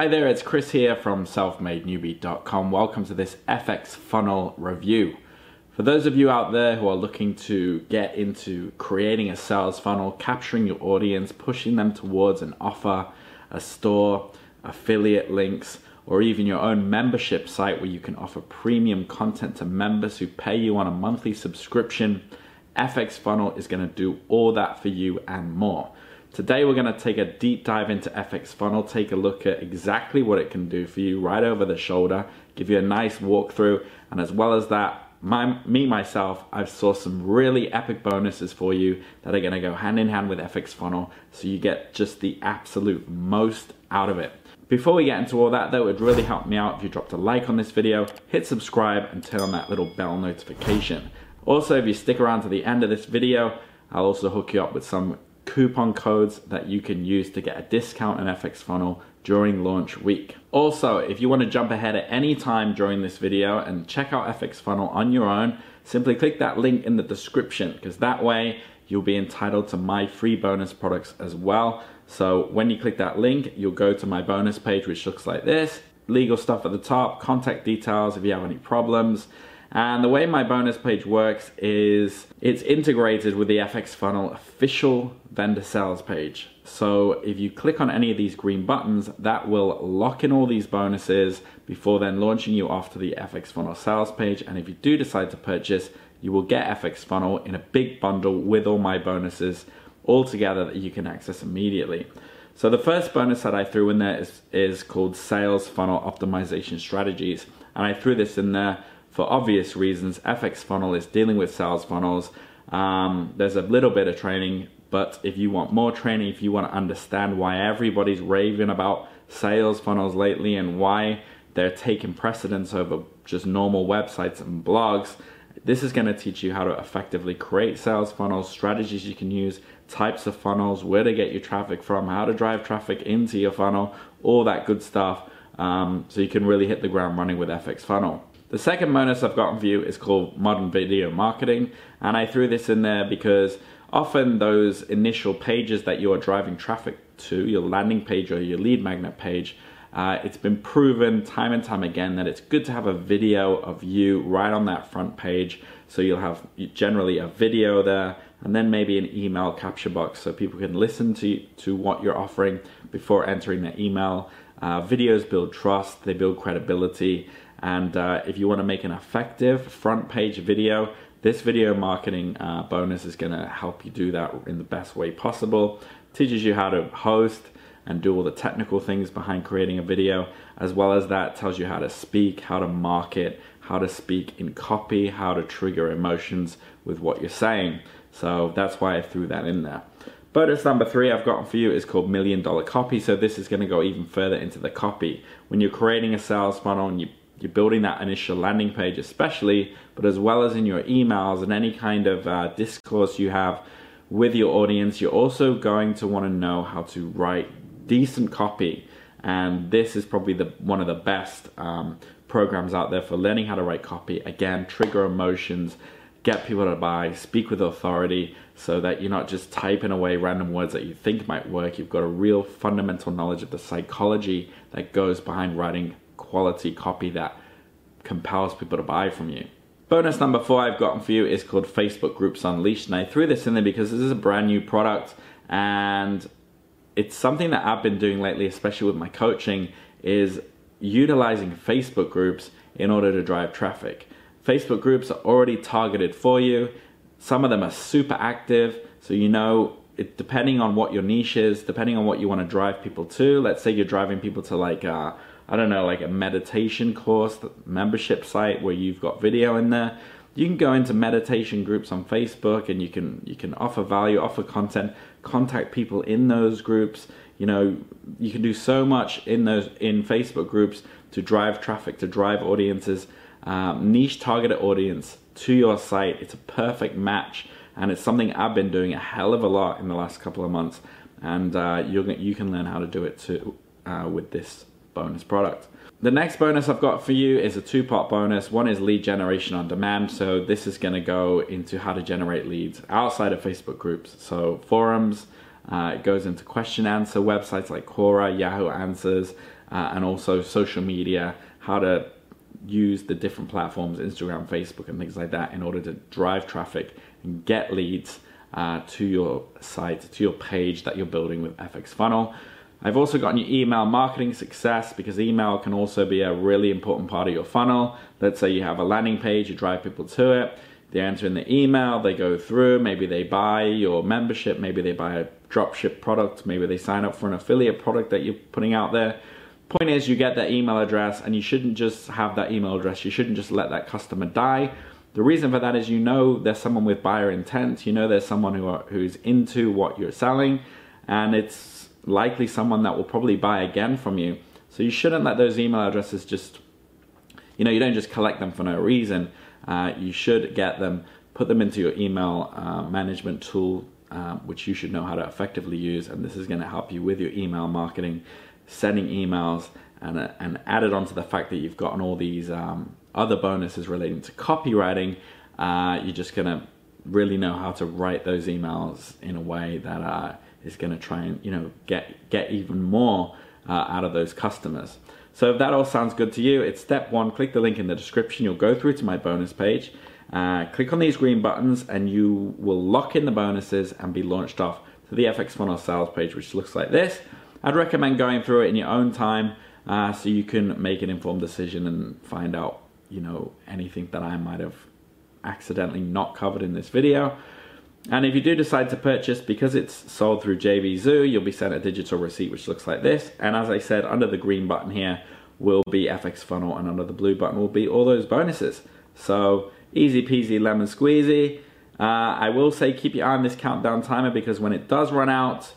Hi there, it's Chris here from selfmadenewbie.com. Welcome to this FX funnel review. For those of you out there who are looking to get into creating a sales funnel, capturing your audience, pushing them towards an offer, a store, affiliate links, or even your own membership site where you can offer premium content to members who pay you on a monthly subscription, FX Funnel is going to do all that for you and more. Today we're going to take a deep dive into FX Funnel, take a look at exactly what it can do for you right over the shoulder, give you a nice walkthrough, and as well as that, my, me myself, I've saw some really epic bonuses for you that are going to go hand in hand with FX Funnel, so you get just the absolute most out of it. Before we get into all that though, it would really help me out if you dropped a like on this video, hit subscribe and turn on that little bell notification. Also, if you stick around to the end of this video, I'll also hook you up with some coupon codes that you can use to get a discount in FX Funnel during launch week. Also, if you want to jump ahead at any time during this video and check out FX Funnel on your own, simply click that link in the description because that way you'll be entitled to my free bonus products as well. So when you click that link, you'll go to my bonus page, which looks like this. Legal stuff at the top, contact details if you have any problems, and the way my bonus page works is it's integrated with the FX Funnel official vendor sales page. So if you click on any of these green buttons, that will lock in all these bonuses before then launching you off to the FX Funnel sales page. And if you do decide to purchase, you will get FX Funnel in a big bundle with all my bonuses all together that you can access immediately. So the first bonus that I threw in there is, is called Sales Funnel Optimization Strategies. And I threw this in there for obvious reasons. FX Funnel is dealing with sales funnels. Um, there's a little bit of training, but if you want more training, if you want to understand why everybody's raving about sales funnels lately and why they're taking precedence over just normal websites and blogs, this is going to teach you how to effectively create sales funnels, strategies you can use, types of funnels, where to get your traffic from, how to drive traffic into your funnel, all that good stuff. Um, so you can really hit the ground running with FX Funnel. The second bonus I've got for you is called Modern Video Marketing, and I threw this in there because often those initial pages that you are driving traffic to, your landing page or your lead magnet page, uh, it's been proven time and time again that it's good to have a video of you right on that front page. So you'll have generally a video there and then maybe an email capture box so people can listen to, to what you're offering before entering their email. Uh, videos build trust, they build credibility, and uh, if you want to make an effective front page video, this video marketing uh, bonus is going to help you do that in the best way possible. Teaches you how to host and do all the technical things behind creating a video, as well as that tells you how to speak, how to market, how to speak in copy, how to trigger emotions with what you're saying. So that's why I threw that in there. Bonus number three I've gotten for you is called Million Dollar Copy. So this is going to go even further into the copy. When you're creating a sales funnel and you you're building that initial landing page especially, but as well as in your emails and any kind of uh, discourse you have with your audience, you're also going to want to know how to write decent copy. And this is probably the one of the best um, programs out there for learning how to write copy. Again, trigger emotions, get people to buy, speak with authority so that you're not just typing away random words that you think might work. You've got a real fundamental knowledge of the psychology that goes behind writing quality copy that compels people to buy from you. Bonus number four I've gotten for you is called Facebook Groups Unleashed. And I threw this in there because this is a brand new product and it's something that I've been doing lately, especially with my coaching, is utilizing Facebook groups in order to drive traffic. Facebook groups are already targeted for you. Some of them are super active, so you know, it, depending on what your niche is, depending on what you want to drive people to. Let's say you're driving people to like uh, I don't know, like a meditation course, membership site where you've got video in there. You can go into meditation groups on Facebook and you can you can offer value, offer content, contact people in those groups. You know, you can do so much in those in Facebook groups to drive traffic, to drive audiences, um, niche targeted audience to your site. It's a perfect match, and it's something I've been doing a hell of a lot in the last couple of months, and uh, you you can learn how to do it too uh, with this bonus product. The next bonus I've got for you is a two-part bonus. One is lead generation on demand. So this is going to go into how to generate leads outside of Facebook groups. So forums, uh, it goes into question answer websites like Quora, Yahoo Answers, uh, and also social media, how to use the different platforms, Instagram, Facebook, and things like that, in order to drive traffic and get leads uh, to your site, to your page that you're building with FX Funnel. I've also gotten your email marketing success because email can also be a really important part of your funnel. Let's say you have a landing page, you drive people to it, they answer in the email, they go through, maybe they buy your membership, maybe they buy a dropship product, maybe they sign up for an affiliate product that you're putting out there. Point is, you get that email address, and you shouldn't just have that email address, you shouldn't just let that customer die. The reason for that is you know there's someone with buyer intent, you know there's someone who are, who's into what you're selling, and it's likely someone that will probably buy again from you. So you shouldn't let those email addresses just, you know, you don't just collect them for no reason. Uh, you should get them, put them into your email uh, management tool, uh, which you should know how to effectively use. And this is going to help you with your email marketing, sending emails, and, uh, and added onto the fact that you've gotten all these um, other bonuses relating to copywriting. Uh, you're just going to really know how to write those emails in a way that uh, is going to try and you know get get even more uh, out of those customers. So if that all sounds good to you, it's step one. Click the link in the description. You'll go through to my bonus page. Uh, click on these green buttons, and you will lock in the bonuses and be launched off to the FX Funnel sales page, which looks like this. I'd recommend going through it in your own time uh, so you can make an informed decision and find out, you know, anything that I might have accidentally not covered in this video. And if you do decide to purchase, because it's sold through JVZoo, you'll be sent a digital receipt which looks like this. And as I said, under the green button here will be FX Funnel, and under the blue button will be all those bonuses. So easy peasy lemon squeezy. Uh, I will say keep your eye on this countdown timer because when it does run out,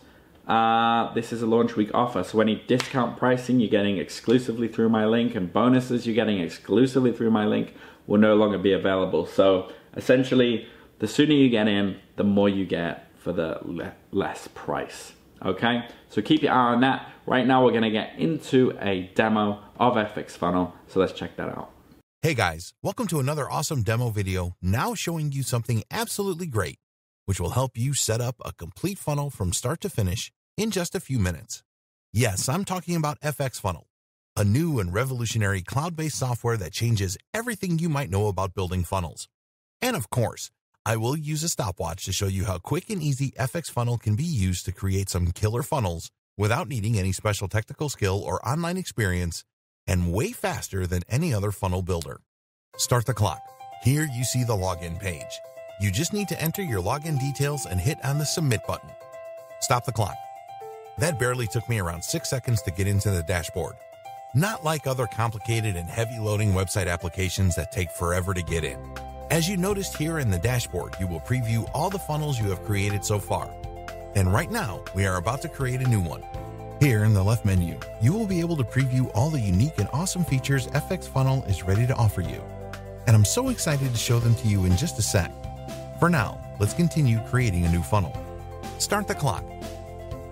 uh, this is a launch week offer. So any discount pricing you're getting exclusively through my link and bonuses you're getting exclusively through my link will no longer be available. So essentially, the sooner you get in, the more you get for the le less price. Okay, so keep your eye on that. Right now, we're gonna get into a demo of FX Funnel, so let's check that out. Hey guys, welcome to another awesome demo video now showing you something absolutely great, which will help you set up a complete funnel from start to finish in just a few minutes. Yes, I'm talking about FX Funnel, a new and revolutionary cloud-based software that changes everything you might know about building funnels. And of course, I will use a stopwatch to show you how quick and easy FX Funnel can be used to create some killer funnels without needing any special technical skill or online experience and way faster than any other funnel builder. Start the clock. Here you see the login page. You just need to enter your login details and hit on the submit button. Stop the clock. That barely took me around six seconds to get into the dashboard. Not like other complicated and heavy loading website applications that take forever to get in. As you noticed here in the dashboard, you will preview all the funnels you have created so far. And right now, we are about to create a new one. Here in the left menu, you will be able to preview all the unique and awesome features FX Funnel is ready to offer you. And I'm so excited to show them to you in just a sec. For now, let's continue creating a new funnel. Start the clock.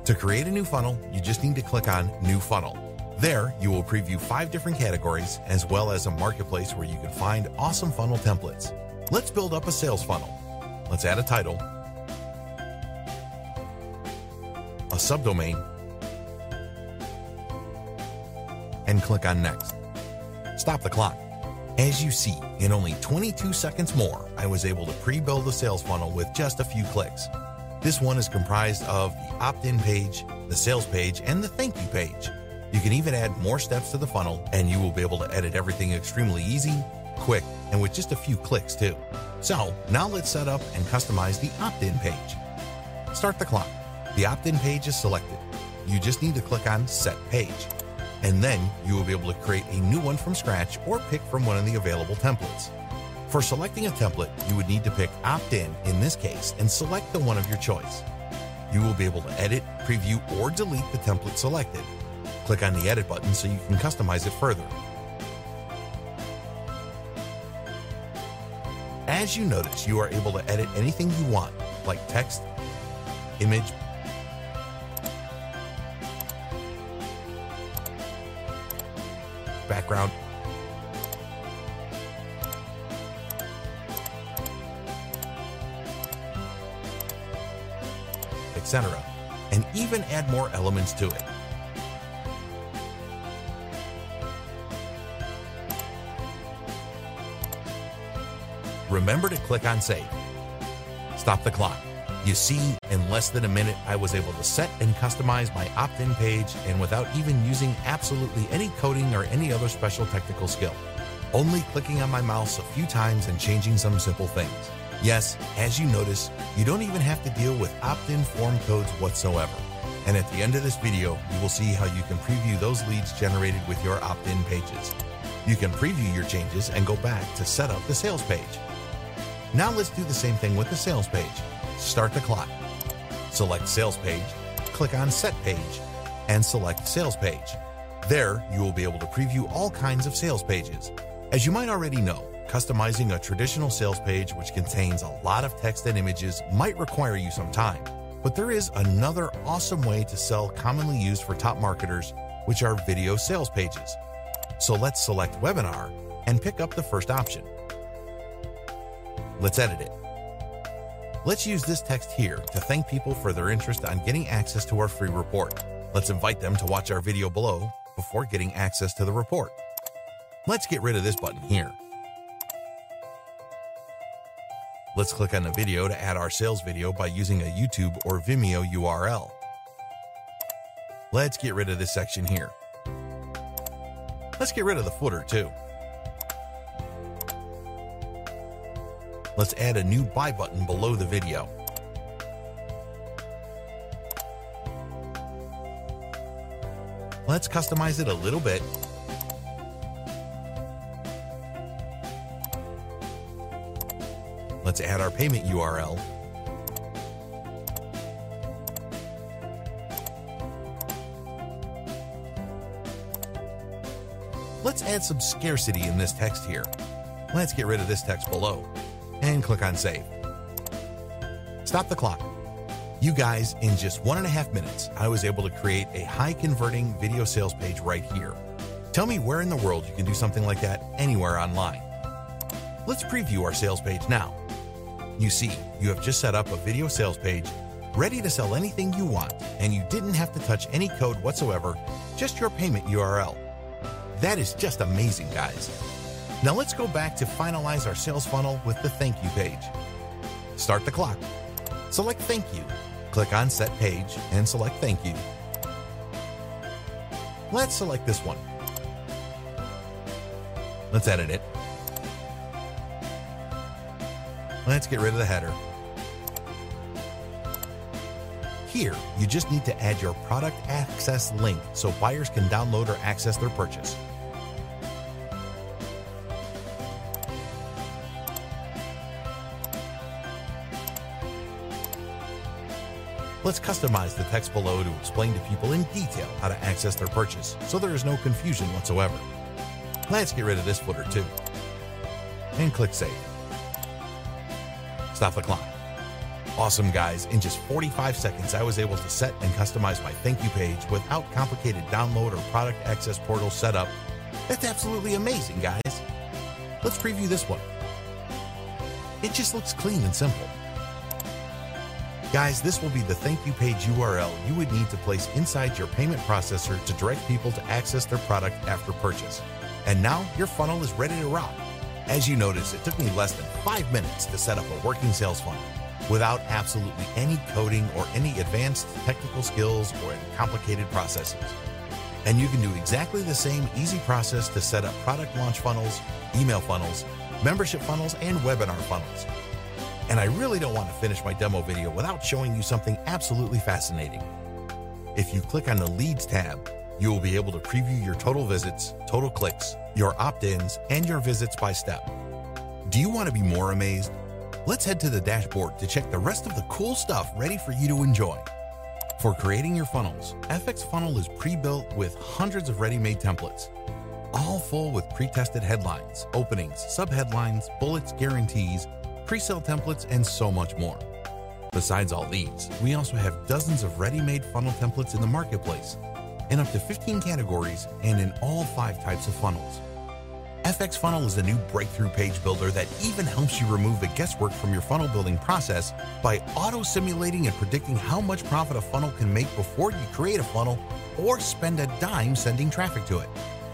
To create a new funnel, you just need to click on New Funnel. There, you will preview five different categories, as well as a marketplace where you can find awesome funnel templates. Let's build up a sales funnel. Let's add a title, a subdomain, and click on Next. Stop the clock. As you see, in only 22 seconds more, I was able to pre-build a sales funnel with just a few clicks. This one is comprised of the opt-in page, the sales page, and the thank you page. You can even add more steps to the funnel, and you will be able to edit everything extremely easy, quick, and with just a few clicks too. So now let's set up and customize the opt-in page. Start the clock. The opt-in page is selected. You just need to click on Set Page. And then you will be able to create a new one from scratch or pick from one of the available templates. For selecting a template, you would need to pick opt-in in this case and select the one of your choice. You will be able to edit, preview, or delete the template selected. Click on the edit button so you can customize it further. As you notice, you are able to edit anything you want, like text, image, background, etc., and even add more elements to it. Remember to click on Save. Stop the clock. You see, in less than a minute, I was able to set and customize my opt-in page and without even using absolutely any coding or any other special technical skill. Only clicking on my mouse a few times and changing some simple things. Yes, as you notice, you don't even have to deal with opt-in form codes whatsoever. And at the end of this video, you will see how you can preview those leads generated with your opt-in pages. You can preview your changes and go back to set up the sales page. Now let's do the same thing with the sales page. Start the clock. Select Sales Page, click on Set Page, and select Sales Page. There, you will be able to preview all kinds of sales pages. As you might already know, customizing a traditional sales page which contains a lot of text and images might require you some time. But there is another awesome way to sell commonly used for top marketers, which are video sales pages. So let's select Webinar and pick up the first option. Let's edit it. Let's use this text here to thank people for their interest on getting access to our free report. Let's invite them to watch our video below before getting access to the report. Let's get rid of this button here. Let's click on the video to add our sales video by using a YouTube or Vimeo URL. Let's get rid of this section here. Let's get rid of the footer too. Let's add a new buy button below the video. Let's customize it a little bit. Let's add our payment URL. Let's add some scarcity in this text here. Let's get rid of this text below and click on save. Stop the clock. You guys, in just one and a half minutes, I was able to create a high converting video sales page right here. Tell me where in the world you can do something like that anywhere online. Let's preview our sales page now. You see, you have just set up a video sales page ready to sell anything you want, and you didn't have to touch any code whatsoever, just your payment URL. That is just amazing, guys. Now let's go back to finalize our sales funnel with the thank you page. Start the clock. Select thank you. Click on set page and select thank you. Let's select this one. Let's edit it. Let's get rid of the header. Here, you just need to add your product access link so buyers can download or access their purchase. Let's customize the text below to explain to people in detail how to access their purchase so there is no confusion whatsoever. Let's get rid of this footer too. And click Save. Stop the clock. Awesome guys, in just 45 seconds I was able to set and customize my thank you page without complicated download or product access portal setup. That's absolutely amazing guys. Let's preview this one. It just looks clean and simple. Guys, this will be the thank you page URL you would need to place inside your payment processor to direct people to access their product after purchase. And now your funnel is ready to rock. As you notice, it took me less than five minutes to set up a working sales funnel without absolutely any coding or any advanced technical skills or complicated processes. And you can do exactly the same easy process to set up product launch funnels, email funnels, membership funnels, and webinar funnels. And I really don't want to finish my demo video without showing you something absolutely fascinating. If you click on the Leads tab, you will be able to preview your total visits, total clicks, your opt-ins, and your visits by step. Do you want to be more amazed? Let's head to the dashboard to check the rest of the cool stuff ready for you to enjoy. For creating your funnels, FX Funnel is pre-built with hundreds of ready-made templates, all full with pre-tested headlines, openings, subheadlines, bullets, guarantees, pre-sale templates, and so much more. Besides all these, we also have dozens of ready-made funnel templates in the marketplace, in up to 15 categories and in all five types of funnels. FX Funnel is a new breakthrough page builder that even helps you remove the guesswork from your funnel building process by auto simulating and predicting how much profit a funnel can make before you create a funnel or spend a dime sending traffic to it.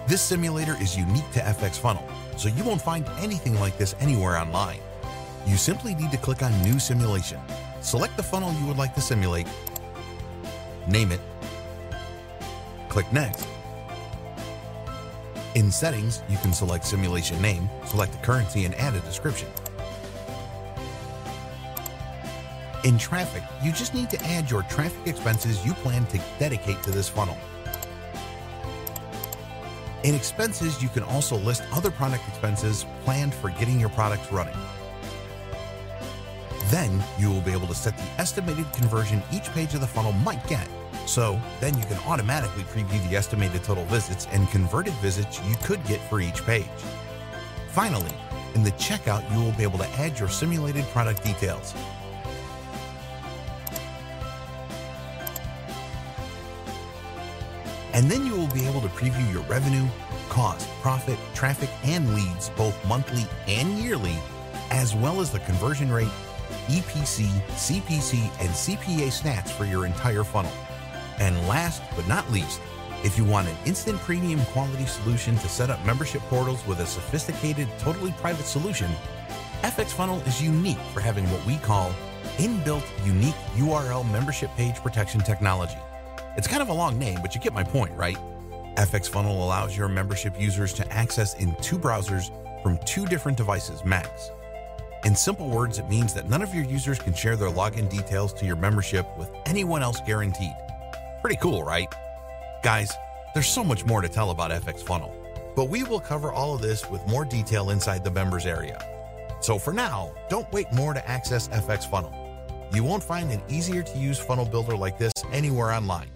This simulator is unique to FX Funnel, so you won't find anything like this anywhere online. You simply need to click on New Simulation. Select the funnel you would like to simulate, name it, click Next. In Settings, you can select Simulation Name, select the currency, and add a description. In Traffic, you just need to add your traffic expenses you plan to dedicate to this funnel. In Expenses, you can also list other product expenses planned for getting your products running. Then you will be able to set the estimated conversion each page of the funnel might get. So then you can automatically preview the estimated total visits and converted visits you could get for each page. Finally, in the checkout, you will be able to add your simulated product details. And then you will be able to preview your revenue, cost, profit, traffic, and leads both monthly and yearly, as well as the conversion rate, EPC, CPC, and CPA stats for your entire funnel. And last but not least, if you want an instant premium quality solution to set up membership portals with a sophisticated, totally private solution, FX Funnel is unique for having what we call inbuilt unique URL membership page protection technology. It's kind of a long name, but you get my point, right? FX Funnel allows your membership users to access in two browsers from two different devices max. In simple words, it means that none of your users can share their login details to your membership with anyone else guaranteed. Pretty cool, right? Guys, there's so much more to tell about FX Funnel, but we will cover all of this with more detail inside the members area. So for now, don't wait more to access FX Funnel. You won't find an easier to use funnel builder like this anywhere online.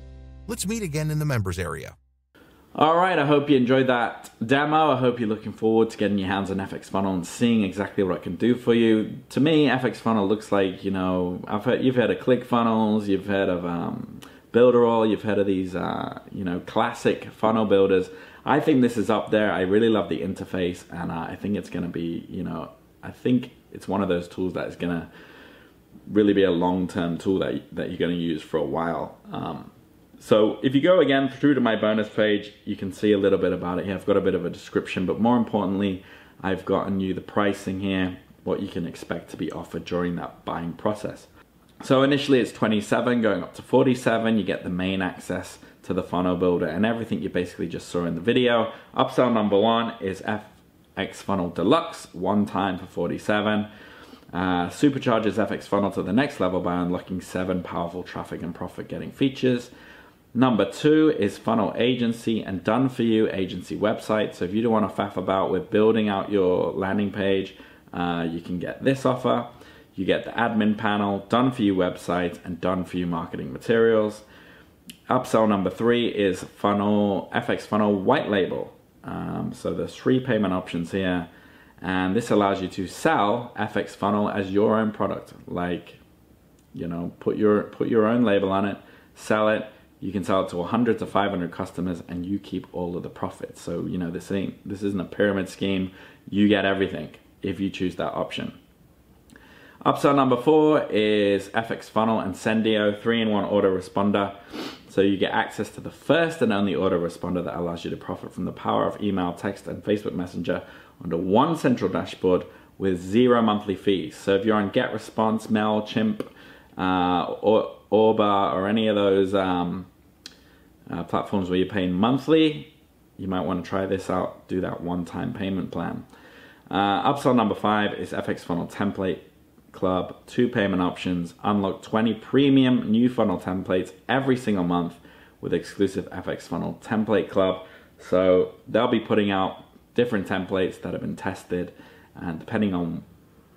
Let's meet again in the members area. All right, I hope you enjoyed that demo. I hope you're looking forward to getting your hands on FX Funnel and seeing exactly what it can do for you. To me, FX Funnel looks like, you know, I've heard, you've heard of ClickFunnels, you've heard of um, Builderall, you've heard of these, uh, you know, classic funnel builders. I think this is up there. I really love the interface, and uh, I think it's going to be, you know, I think it's one of those tools that is going to really be a long-term tool that that you're going to use for a while. Um, so if you go again through to my bonus page, you can see a little bit about it here. I've got a bit of a description, but more importantly, I've gotten you the pricing here, what you can expect to be offered during that buying process. So initially it's 27 going up to 47. You get the main access to the funnel builder and everything you basically just saw in the video. Upsell number one is FX Funnel Deluxe, one time for 47. Uh, supercharges FX Funnel to the next level by unlocking seven powerful traffic and profit getting features. Number two is Funnel Agency and Done For You agency website. So if you don't want to faff about with building out your landing page, uh, you can get this offer. You get the admin panel, Done For You website, and Done For You marketing materials. Upsell number three is Funnel FX Funnel White Label. Um, so there's three payment options here, and this allows you to sell FX Funnel as your own product. Like, you know, put your put your own label on it, sell it you can sell it to 100 to 500 customers and you keep all of the profits. So, you know, this ain't this isn't a pyramid scheme. You get everything if you choose that option. Upsell number four is FX Funnel and Sendiio three-in-one autoresponder. So you get access to the first and only autoresponder that allows you to profit from the power of email, text, and Facebook Messenger under one central dashboard with zero monthly fees. So if you're on GetResponse, MailChimp, uh, or AWeber, or any of those um, uh, platforms where you're paying monthly, you might want to try this out. Do that one-time payment plan. Uh, upsell number five is FX Funnel Template Club. Two payment options. Unlock 20 premium new funnel templates every single month with exclusive FX Funnel Template Club. So they'll be putting out different templates that have been tested, and depending on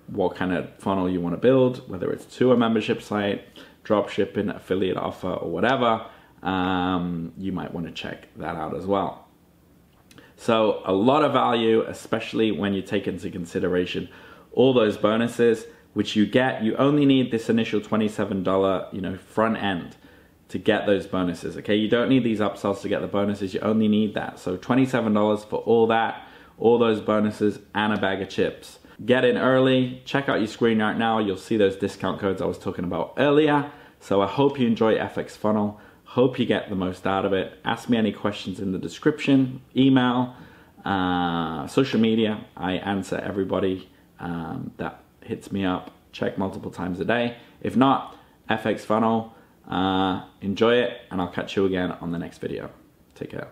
what kind of funnel you want to build, whether it's to a membership site, drop shipping, affiliate offer, or whatever, um, you might want to check that out as well. So a lot of value, especially when you take into consideration all those bonuses which you get. You only need this initial $27, you know, front end to get those bonuses. Okay, you don't need these upsells to get the bonuses. You only need that. So $27 for all that, all those bonuses, and a bag of chips. Get in early. Check out your screen right now. You'll see those discount codes I was talking about earlier. So I hope you enjoy FX Funnel. Hope you get the most out of it. Ask me any questions in the description, email, uh, social media. I answer everybody um, that hits me up, check multiple times a day. If not, FX Funnel, uh, enjoy it, and I'll catch you again on the next video. Take care.